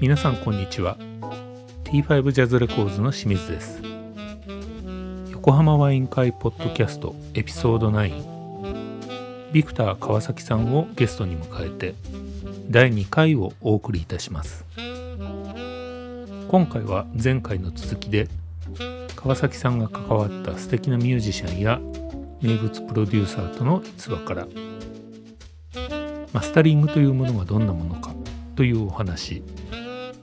皆さんこんにちは。T5 ジャズレコーズの清水です。横浜ワイン会ポッドキャストエピソード9ビクター川崎さんをゲストに迎えて第2回をお送りいたします。今回は前回の続きで川崎さんが関わった素敵なミュージシャンや名物プロデューサーとの逸話からマスタリングというものがどんなものかというお話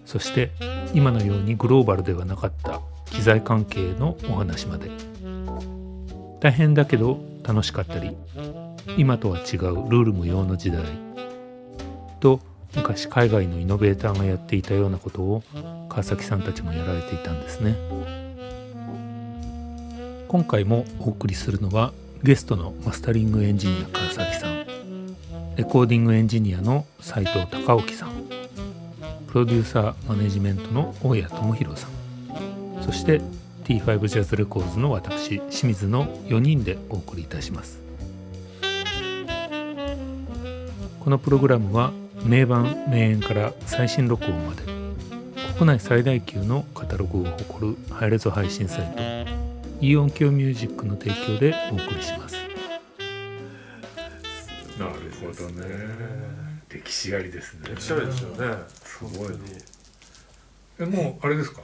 そして今のようにグローバルではなかった機材関係のお話まで。大変だけど楽しかったり今とは違うルール無用の時代。と昔海外のイノベーターがやっていたようなことを川崎さんたちもやられていたんですね。今回もお送りするのはゲストのマスタリングエンジニア川崎さんレコーディングエンジニアの斉藤隆興さんプロデューサーマネジメントの大谷智弘さんそして T5 ジャズレコーズの私清水の4人でお送りいたします。このプログラムは名盤名演から最新録音まで国内最大級のカタログを誇るハイレゾ配信サイトイオンキョミュージックの提供でお送りします。なるほどね。歴史ありですね。歴史ありですよね。すごいね。えもうあれですか？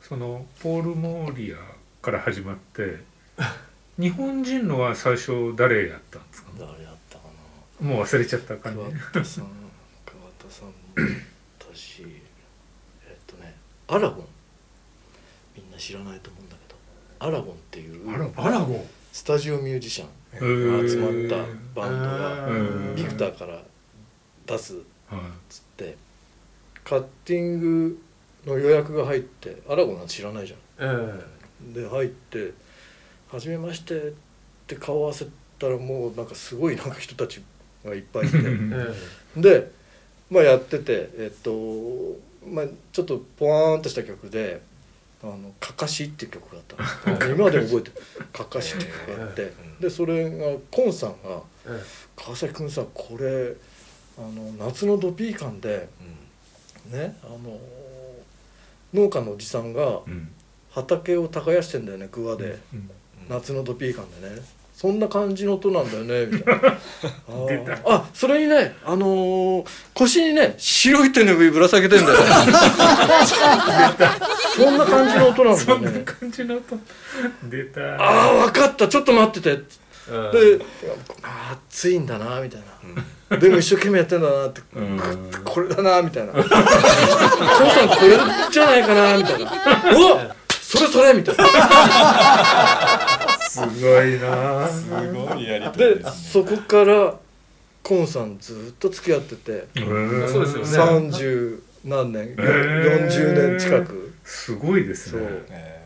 そのポール・モーリアから始まって 日本人のは最初誰やったんですか？誰やったかもう忘れちゃった感じ私えっとねアラゴンみんな知らないと思うんだけど。アラゴンっていうアラアラゴンスタジオミュージシャンへー。集まったバンドがうんビクターから出すっはい。つってカッティングの予約が入ってアラゴンなんて知らないじゃえんで入って「はじめまして」って顔合わせたらもうなんかすごいなんか人たちがいっぱいいて。ええ。でまあやっててえっとまあちょっとポワーンとした曲で「あのかかし」っていう曲があったんです今でも覚えてる「かかし」って曲があってでそれがコンさんがえ「川崎君さこれあの夏のドピー感でねあの農家のおじさんがうん。畑を耕してんだよね桑で。うん。夏のドピー感でねそんな感じの音なんだよねみたいな。あー。あそれにねあのー腰にね白い手ぬぐいぶら下げてんだよね。そんな感じの音なんだそんなよね感じの音。出た。ああ分かった。ちょっと待ってて。えで暑いんだなみたいな、でも一生懸命やってんだなって、うん。これだなみたいな「父さんこれじゃないかな」みたいな「うわそれそれ」みたいなすごいな。すごいやりとりでそこからコンさんずっと付き合ってて。うんそうですよね。30何年、へー。40年近く。すごいですね。そう。え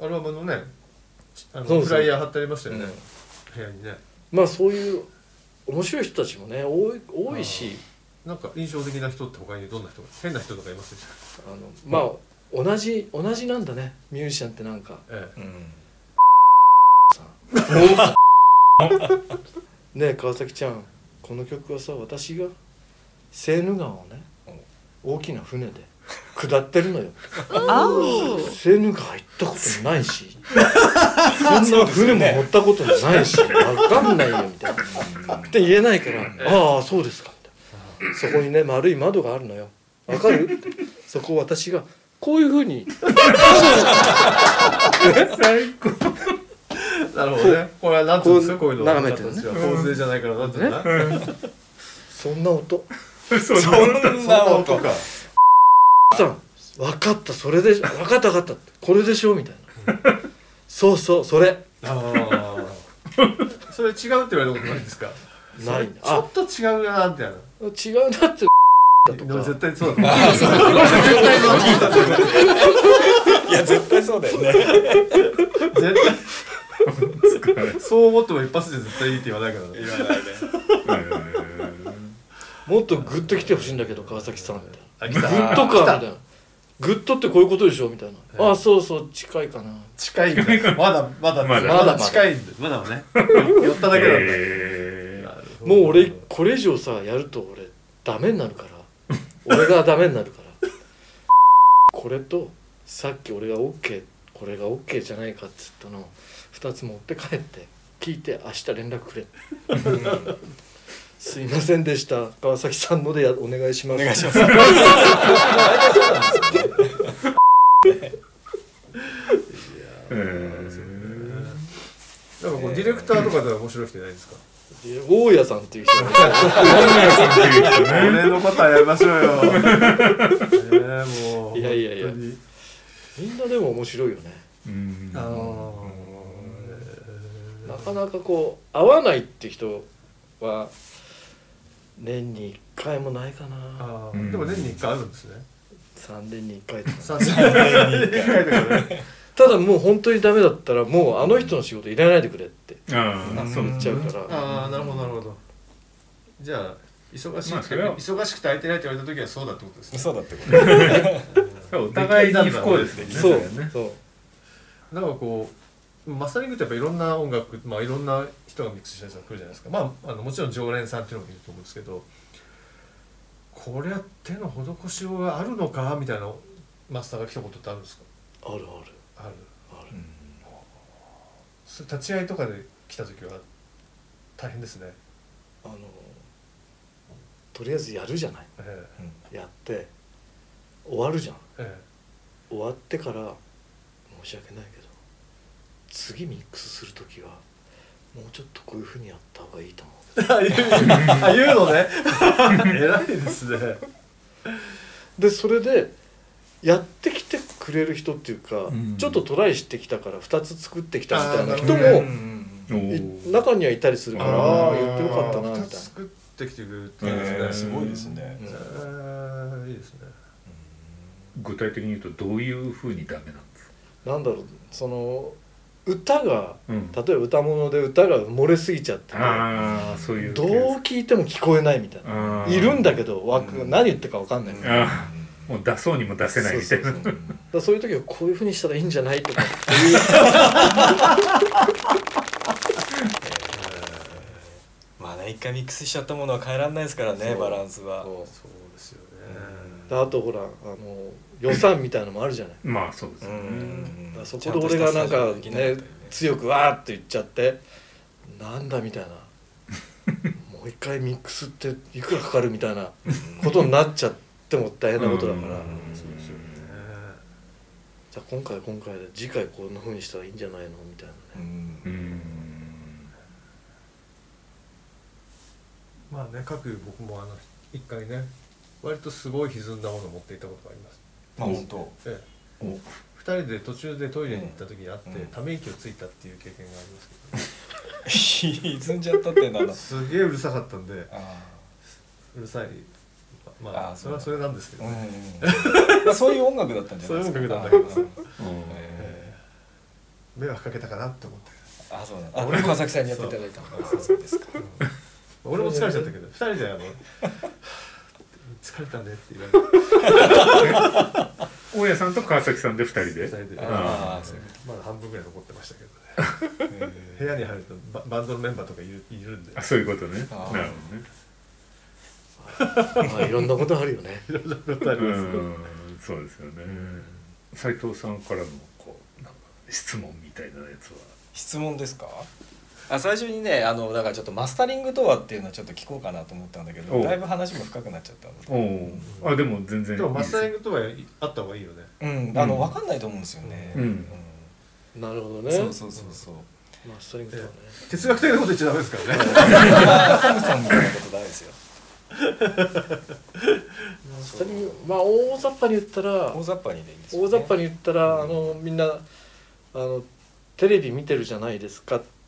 アルバムのねあのフライヤー貼ってありましたよね。うん。部屋にね。まあそういう面白い人たちもね多い多いし。なんか印象的な人って他にどんな人が変な人とかいますでしあのまあ同じ同じなんだね。ミュージシャンってなんか。えーうん。さねえ川崎ちゃんこの曲はさ私がセーヌ川をね大きな船で下ってるのよ。セーヌ川行ったことないしそんな船も乗ったことないし分かんないよみたいな。って言えないから「ああそうですか」みたいな。そこにね丸い窓があるのよ。分かる？ってそこを私がこういうふうに 最高。えなるほどね。これはなんつうんですか？こういうの。眺めてるね。形は構成じゃないからなんつうんだそんな音そんな音かさん分かったそれで分かった分かったこれでしょみたいなそうそうそれああそれ違うって言われたことないですかないちょっと違うなみたいな違うなって絶対そうだああそういや絶対そうだよね絶対 そう思っても一発で絶対いいって言わないからね。言わないね。もっとグッと来てほしいんだけど川崎さんって。あ来グッとかみたいな。グッとってこういうことでしょみたいな、ああそうそう近いかな。近いんだまだまだまだ。まだ近いんだまだね。寄っただけなんだえなるほど。もう俺これ以上さやると俺ダメになるから。俺がダメになるから。これとさっき俺が OK これが OK じゃないかっつったの2つ持って帰って聞いて明日連絡くれ、すいませんでした。川崎さんのでやお願いします。お願いします。なんかこうディレクターとかでは面白い人いないですか？で大家さんっていう人 が俺のことはやりましょうよ。ねえもういやいやいや。本当にみんなでも面白いよね。うん。あなかなかこう合わないって人は年に1回もないかな。あでも年に1回あるんですね。3年に1回とか3年に1回とかね。ただもう本当にダメだったらもうあの人の仕事いらないでくれってああそう言っちゃうから。ああなるほどなるほど。じゃあ忙しい、まあそれは。忙しくて空いてないって言われた時はそうだってことですね。そうだってこと お互いに不幸ですよね。そう。ねそう。なんかこうマスタリングってやっぱいろんな音楽、まあ、いろんな人がミックスしたやつが来るじゃないですか、まあ、あのもちろん常連さんっていうのもいると思うんですけどこれは手の施しようがあるのかみたいなマスターが来たことってあるんですか？あるある。ある。ある。それ立ち会いとかで来た時は大変ですね、あのとりあえずやるじゃない。えやって終わるじゃん。ええ終わってから申し訳ないけど次ミックスする時はもうちょっとこういうふうにやった方がいいと思う。えあ言う あ言うのね。偉いですね。でそれでやってきてくれる人っていうか、うん。ちょっとトライしてきたから2つ作ってきたみたいな人も中にはいたりするからああー言ってよかったなみたい2なつ作ってきてくれるっていえうんですね、ーすごいですね。うん。えーいいですね具体的に言うとどういうふうにダメなんですか？なんだろうその歌がうん。例えば歌物で歌が漏れすぎちゃっててああそういうどう聞いても聞こえないみたいな。いるんだけどわうん。何言ってるか分かんないみたいな。もう出そうにも出せないみたいな。そうそうそうだからそういう時はこういうふうにしたらいいんじゃないとかっていう。まあね一回ミックスしちゃったものは変えられないですからねバランスは。そう。そうですよね、であとほらあの予算みたいのもあるじゃない。まあそうですよね。だからそこで俺がなんかね強くわーって言っちゃってなんだみたいな。もう一回ミックスっていくらかかるみたいなことになっちゃっても大変なことだから。うん。そうですよねじゃあ今回は今回で次回こんな風にしたらいいんじゃないのみたいなうねうん。ん。まあね各僕もあの一回ね割とすごい歪んだものを持っていったことがありますまあ本当。ええ。お。二人で途中でトイレに行った時に会って、うん。ため息をついたっていう経験があります歪んじゃったっていうのはけどすげえうるさかったんで。あうるさい。ままああそれはそれなんですけど、ーねそういう音楽だったんじゃないですか。そういう音楽なんだけど。迷惑かけたかなって思ってーあそうなんだ。あ俺川崎さんにやっていただいたあそう。ですか。俺も疲れちゃったけど二人であの疲れたねって言われて大家さんと川崎さんで二人で？二人で。あーそういうまだ半分ぐらい残ってましたけどね。え 部屋に入るとババンドのメンバーとかいるいるんで。あそういうことね。なるほどね。まあいろんなことあるよね。いろんなことあります、うんそうですよね。斉藤さんからのこうなんか質問みたいなやつは？質問ですか？あ最初にねあのだからちょっとマスタリングとはっていうのはちょっと聞こうかなと思ったんだけどだいぶ話も深くなっちゃったのであでも全然でもマスタリンググとはあった方がいいよね。うんあの分かんないと思うんですよね。うん。なるほどね。うんそうそうそうそう。マスタリングとはね。哲学的なこと言っちゃダメですからね。トムさんみたいなことダメですよ。マスタリングまあ大雑把に言ったら大雑把にでいいんですよ、ね、大雑把に言ったらあのみんなあのテレビ見てるじゃないですか。って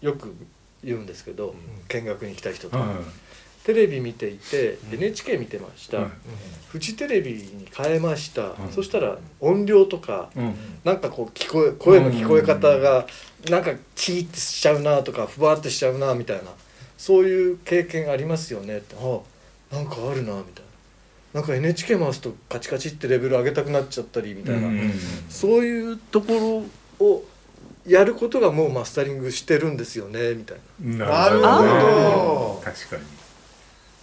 よく言うんですけど、見学に来た人と。か、はテレビ見ていて、うん。NHK 見てました、はい。フジテレビに変えました、うんそしたら音量とかいうん。なんかこう聞こえ声の聞こえ方がなんかキーってしちゃうなとかふわってしちゃうなみたいな。そういう経験ありますよね。って「あなんかあるなみたいな。なんか NHK 回すとカチカチってレベル上げたくなっちゃったりみたいな、うん。そういうところをやることがもうマスタリングしてるんですよねみたいな。なるほど。確かに。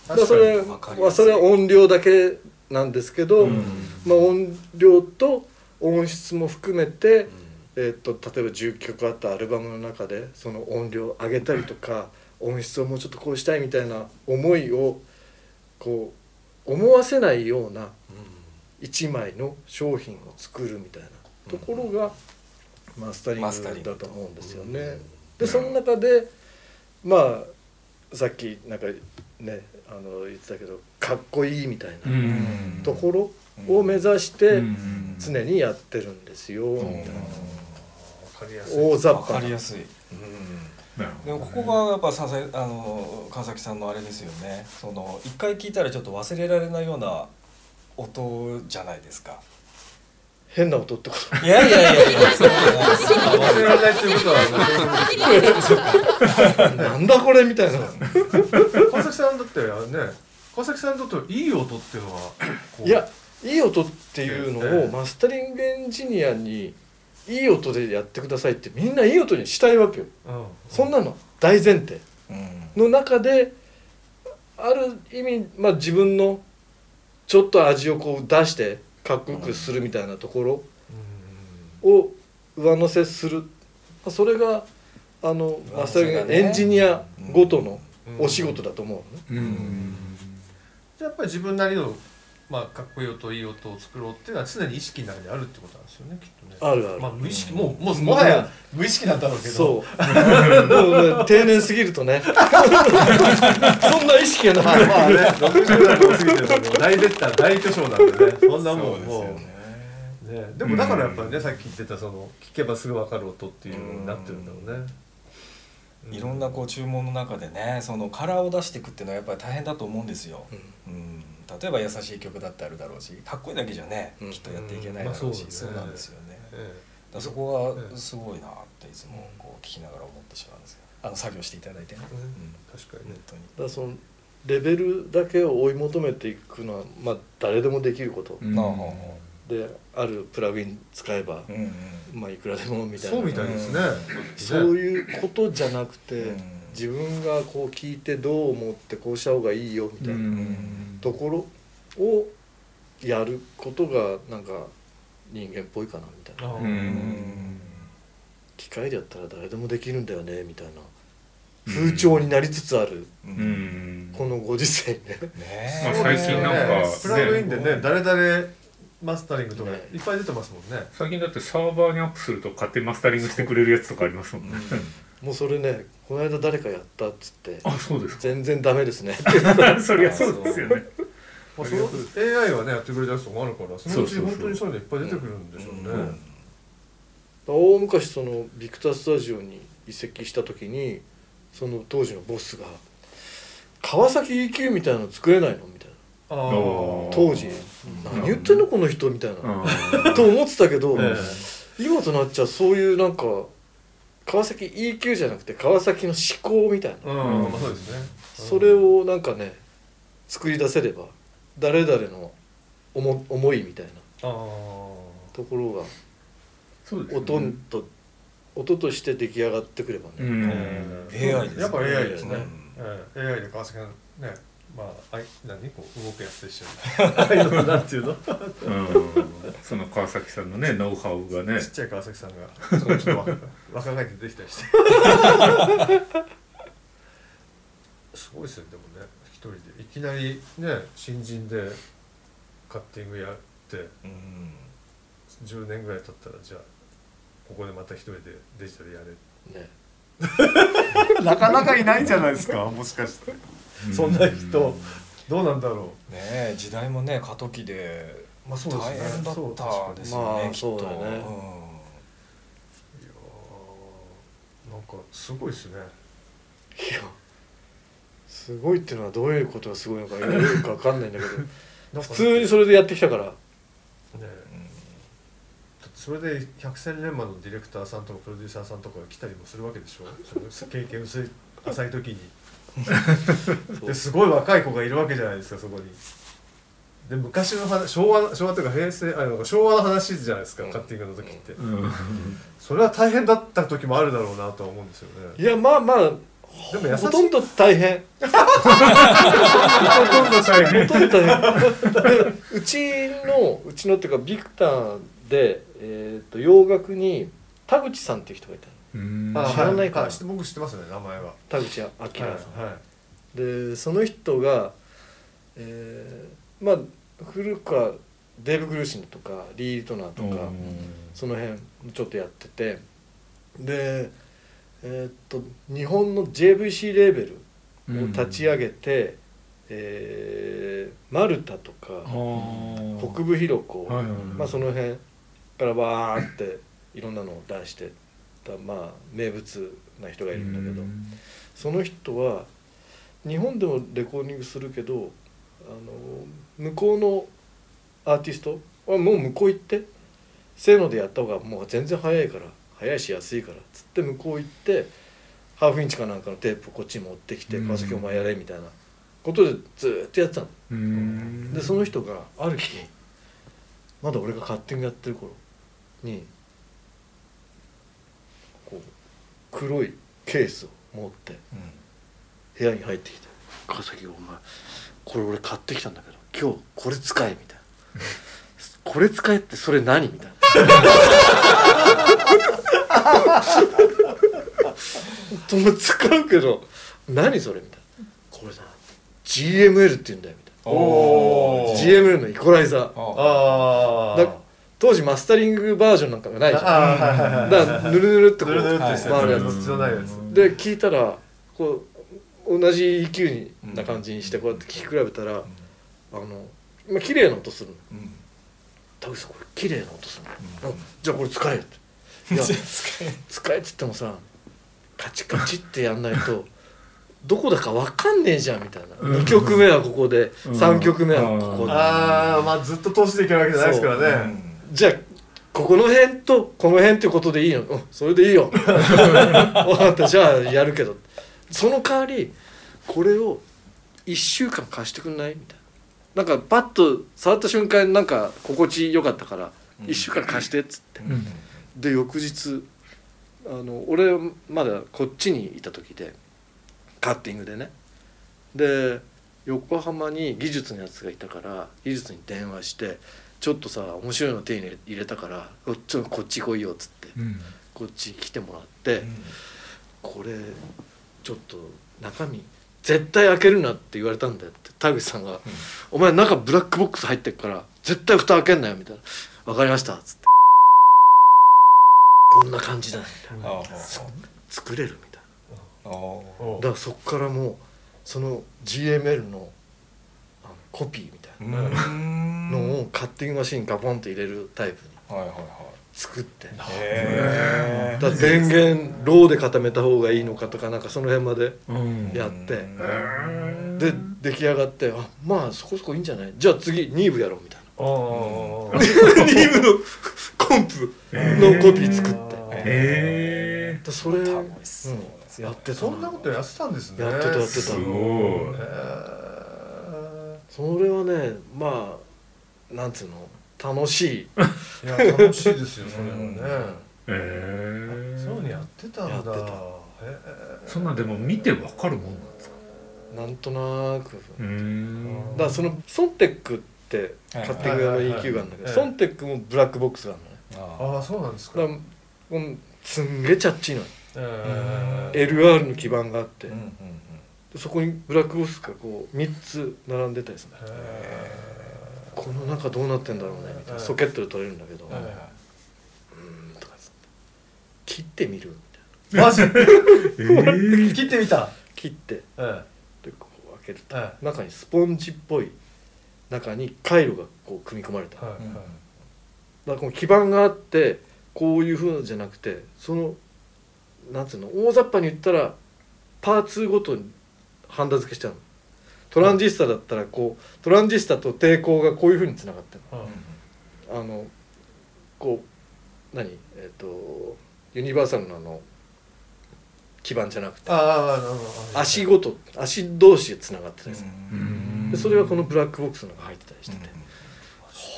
だからそれはそれは音量だけなんですけど、うん。まあ、音量と音質も含めて、えー、と例えば10曲あったアルバムの中でその音量を上げたりとか音質をもうちょっとこうしたいみたいな思いをこう思わせないような一枚の商品を作るみたいなところがマスタリンググだと思うんですようん。ね。でその中でまあさっきなんかねあの言ってたけどかっこいいみたいなうん。ところを目指してうん。常にやってるんですよみたいな。わかりやすい。大雑わか把なりやすい、でもここがやっぱささあの川崎さんのあれですよね。その一回聞いたらちょっと忘れられないような音じゃないですか変な音ってこと？いやいやいやいやそう忘れられないっていうことはなんだこれみたいな川崎さんだってね川崎さんにとっていい音っていうのはいやいい音っていうのええ。をマスタリングエンジニアにいい音でやってくださいってみんないい音にしたいわけよ。うん。そんなの大前提。うん。の中である意味、まあ、自分のちょっと味をこう出してかっこよくするみたいなところを上乗せする、まあそれがあのマスタリングエンジニアごとのお仕事だと思うのね。うん。じゃあやっぱり自分なりのまあかっこいい音いい音を作ろうっていうのは常に意識の中にあるってことなんですよねきっとね。あるある。まあ無意識もうもうもはや無意識なんだろうけど。そう。もうね定年過ぎるとね。そんな意識がなまあくまあね60代も過ぎてるともう大ベッター大巨匠なんでね。そんなもんもう。そうですよね。ね、でもだからやっぱりね、さっき言ってたその聞けばすぐ分かる音っていうのになってるんだろうね。いろんなこう注文の中でねそのカラーを出していくっていうのはやっぱり大変だと思うんですよ、うん、例えば優しい曲だってあるだろうしかっこいいだけじゃね、うん。きっとやっていけないだろうし、うん。まあそうね。そうなんですよね。えだからそこがすごいなっていつもこう聞きながら思ってしまうんですよあの作業していただいてね、えうん、確かにね。本当に。だからそのレベルだけを追い求めていくのは、まあ、誰でもできること。であるプラグイン使えば、あはあうんうん。まあ、いくらでもみたいな。そうみたいですね。そうねいうことじゃなくて、うん。自分がこう聞いてどう思ってこうした方がいいよみたいなところをやることがなんか人間っぽいかなみたいな。機械でやったら誰でもできるんだよねみたいな。風潮になりつつある。このご時世ね。ねまあ最近なんかね。プラグインでねね誰々マスタリングとかね。いっぱい出てますもんね。最近だってサーバーにアップすると勝手にマスタリングしてくれるやつとかありますもんねもうそれねこの間誰かやったっつってあそうですか。全然ダメですね。そりゃそうですよね。まあその AI がねやってくれたやつとかあるから、そのうち本当にそういうのいっぱい出てくるんでしょうね。うん。大昔そのビクタースタジオに移籍した時にその当時のボスが「川崎 EQ みたいなの作れないの?」みたいな。あ当時「何言ってんのこの人」みたいな。と思ってたけど、え。今となっちゃそういうなんか川崎 EQ じゃなくて川崎の思考みたいな、えうん、まあそうですね。それをなんかね作り出せれば誰々の思思いみたいな。ところがそうですね。音と、音として出来上がってくればね、うん。え AI ですね。やっぱ AI ですね。うん。ええ AI で川崎がね、まああい何こう動くやつと一緒に。なんていうの？ち うんその川崎さんのねノウハウがね。っちゃい川崎さんが。そちょっと若若返ってできたりして。すごいですねでもね。一人でいきなりね新人でカッティングやって。うん。10年ぐらい経ったらじゃあここでまた一人でデジタルやれ。ね。なかなかいないんじゃないですかもしかして。そんな人どうなんだろねえ時代もね過渡期でうまあそうですね。大変だそうったですよまあねきっと。そうだよね。いやーなんかすごいですね。いやすごいっていうのはどういうことがすごいのかよく分かんないんだけど。普通にそれでやってきたから。ねそれで百戦錬磨のディレクターさんとかプロデューサーさんとかが来たりもするわけでしょ？経験薄い浅い時に。ですごい若い子がいるわけじゃないですかそこにで昔の話昭和昭和というか平成あの昭和の話じゃないですか、うん。カッティングの時って、うん。それは大変だった時もあるだろうなとは思うんですよね。いやまあまあでもほとんど大変。ほとんど大変。ほとんど大変。でうちのうちのっていうかビクターで、えー、と洋楽に田口さんっていう人がいた知らないか。なは知って僕知ってますね名前は。田口明さん、はい。はい。でその人が、えーまあ古くはデーブ・グルーシンとかリー・リトナーとか、その辺ちょっとやってて。でえーっと日本の JVC レーベルを立ち上げて、えーマルタとか北部広子、はいはいはい。まあ、その辺からバーっていろんなのを出してたまあ名物な人がいるんだけど、その人は日本でもレコーディングするけどあの向こうのアーティスト？はもう向こう行って？せーのでやった方がもう全然早いから早いし安いからっつって向こう行ってハーフインチかなんかのテープをこっちに持ってきてうん。川崎お前やれみたいな。ことでずーっとやってたの。うん。でその人がある日まだ俺がカッティングやってる頃にこう黒いケースを持って部屋に入ってきて「川崎お前これ俺買ってきたんだけど今日これ使え」みたいな「これ使えってそれ何?」みたいな「とも使うけど何それ?」みたいな「これさ GML って言うんだよ」みたいな。おー。GML のイコライザー。ああだ当時マスタリングバージョンなんかがないじゃん。だからぬるぬるってこう回るやつ。で聞いたらこう同じ EQ にな感じにしてこうやって聞き比べたら、あのまあ綺麗な音するの。田口さんこれ綺麗な音するの、うん。じゃあこれ使えよって。いや使え。っつってもさカチカチってやんないとどこだか分かんねえじゃんみたいな、うん。2曲目はここで、うん。3曲目はここで、ああまあずっと通していけるわけじゃないですからね。じゃあここの辺とこの辺っていうことでいいの？うんそれでいいよ。分かった。じゃあやるけど。その代わりこれを1週間貸してくんない？みたいななんかパッと触った瞬間なんか心地よかったから1週間貸してっつって。うん。で翌日あの俺まだこっちにいた時でカッティングでね。で横浜に技術のやつがいたから技術に電話して「ちょっとさ面白いの手に入れたからこっちこっち来いよ」っつってうん。こっち来てもらって「これちょっと中身絶対開けるな」って言われたんだよって田口さんが「お前中ブラックボックス入ってっから絶対蓋開けんなよ」みたいな「分かりました」っつって。こんな感じだみたいな作れるみたいな。だからそっからもうその GML のあのコピーみたいな。のをカッティングマシンにガポンと入れるタイプに。はいはいはい作って。だかへら電源ローで固めた方がいいのかとかなんかその辺までうん。やって。で出来上がってあまあそこそこいいんじゃない？じゃあ次ニーブやろうみたいな。ニーブの コンプのコピー作って。へでそれ、やってたそんなことやってたんですね。やってたやってた。すごい。へそれはねまあなんつうの？楽しい。ー いや楽しいですよそれはね。へそういうのやってたんだ。やってた。へそんなんでも見てわかるもんなんですか？なんとなく。うーん。だからそのソンテックってカッティング用の EQ があるんだけどはいソンテックもブラックボックスがあるのね。あああそうなんですか。だからすんげえチャッチーなのえ LR の基板があって、ーうんうんうん。でそこにブラックボックスがこう3つ並んでたりするのこの中どうなってんだろうねみたいなはい。ソケットで取れるんだけど、うんとかつって。切ってみる？みたいマジえー。切ってみた？な切って。えでこう開けるとええ。中にスポンジっぽい中に回路がこう組み込まれた、はいはい。だからこの基板があってこういうふうじゃなくてそのなんつうの大雑把に言ったらパーツごとにハンダ付けしてあるのトランジスタだったらこうトランジスタと抵抗がこういうふうにつながってるうん。のあのこう何？えっ、とユニバーサルのあの基基盤じゃなくて足ごと足同士でつながってたりする、うん。でそれがこのブラックボックスの中に入ってたりしてて、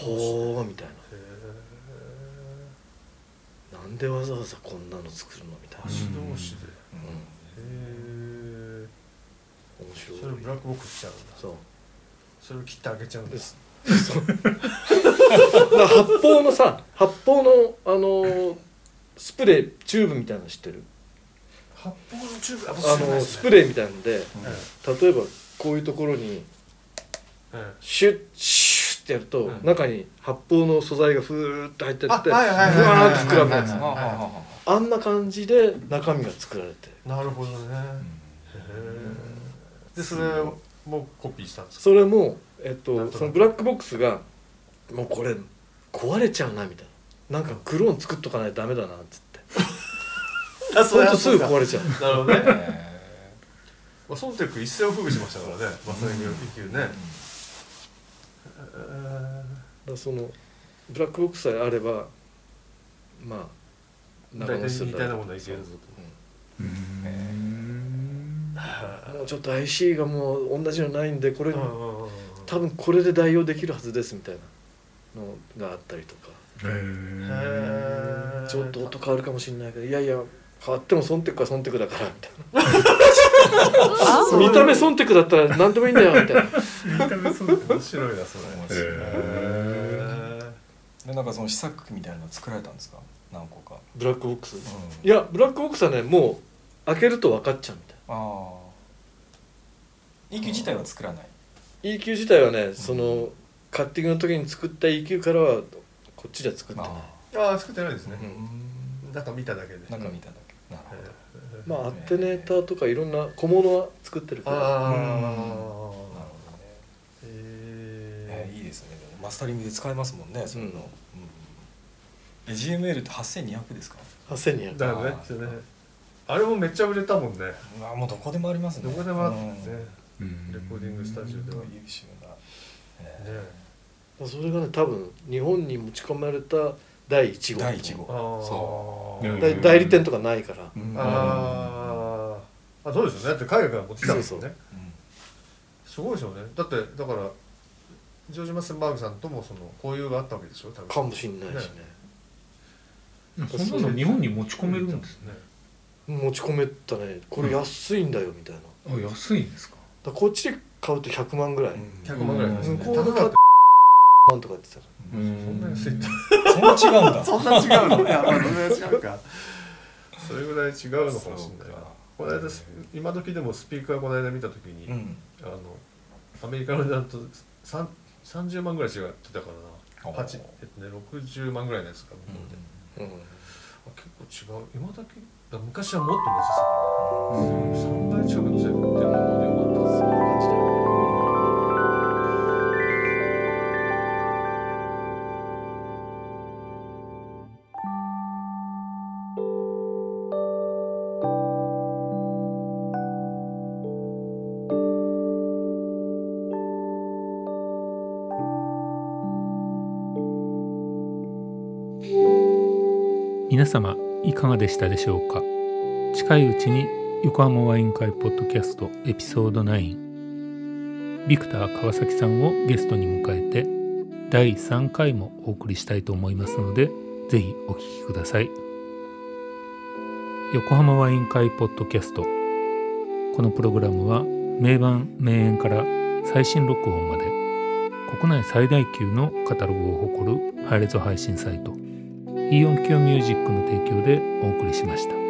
うん。ほーみたいへななんでわざわざこんなの作るの？みたいな、ー足同士で。うん。へえ面白い。それをブラックボックスしちゃうんだ。そう。それを切ってあげちゃうんでです。そう。だから発泡のさ発泡のあのースプレーチューブみたいなの知ってる？発泡のチューブ？ああのスプレーみたいなのでー例えばこういうところにシュッシュッってやると、うん。中に発泡の素材がふーって入ってってふわーって膨らむやつ。あんな感じで中身が作られてなるほどね。へえでそれもコピーしたんですか？それも、えっと、そのブラックボックスがもうこれ壊れちゃうなみたいな。なんかクローン作っとかないとダメだなっつって。あほんとすぐ壊れちゃう。なるほどね。へまあソンテック一世を風靡しましたからね。まさに生きるねだそのブラックボックスさえあればまあ大体す似たようなものはいけるぞともうちょっと IC がもう同じのないんでこれ、多分これで代用できるはずですみたいなのがあったりとか。へえちょっと音変わるかもしれないけどいやいや変わってもソンテックはソンテックだからみたいな。見た目ソンテックだったら何でもいいんだよみたいな。面白いなそれ。面白いへでなんかその試作機みたいなの作られたんですか？何個か、ブラックボックス。うん。いやブラックボックスはねもう開けると分かっちゃうみたいああ。EQ 自体は作らない。EQ 自体はねそのカッティングの時に作った EQ からはこっちでは作ってない。あーああ作ってないですね。うん。なんか見ただけで。中見ただけ、なるほど。まあアテネーターとかいろんな小物は作ってるからああ。なるほどね。へえーいいですね。でもマスタリングで使えますもんねそういうの、うん。うん。え GML って8200ですか？8200だよねあれねあれもめっちゃ売れたもんね。うわもうどこでもありますね。どこでもあってね。うん。レコーディングスタジオでは。ね優秀な、えそれがね多分日本に持ち込まれた第1号。第一号。ああそう。代理店とかないから、ーうん。あー。あそうですよね。だって海外から持ってきたんですよね。うんすごいですよね。だってだからジョージ・マッセンバーグさんともその交友があったわけでしょ多分。かもしんないしね。そんなの日本に持ち込めるんですね持ち込めたね。これ安いんだよみたいな、あ安いんですか？らこっちで買うと100万ぐらい、100万ぐらいですね。向こうで買うと万とか言ってたらそんな安いってそんな違うんだそんな違うのいやまあそんな違うかそれぐらい違うのかもしれないなこの間ス今時でもスピーカーこの間見た時に、うんあのアメリカの値段とさん30万ぐらい違ってたからなおー8えっとね60万ぐらいのやつか向こうで、うんあ結構違う今だけだ昔はもっと乗せてたから、うん3倍近く乗せてものでよかったそんな感じで皆様いかがでしたでしょうか？近いうちに横浜ワイン会ポッドキャストエピソード9ビクター川崎さんをゲストに迎えて第3回もお送りしたいと思いますのでぜひお聞きください。横浜ワイン会ポッドキャスト。このプログラムは名盤名演から最新録音まで国内最大級のカタログを誇るハイレゾ配信サイト。イオンキヨミュージックの提供でお送りしました。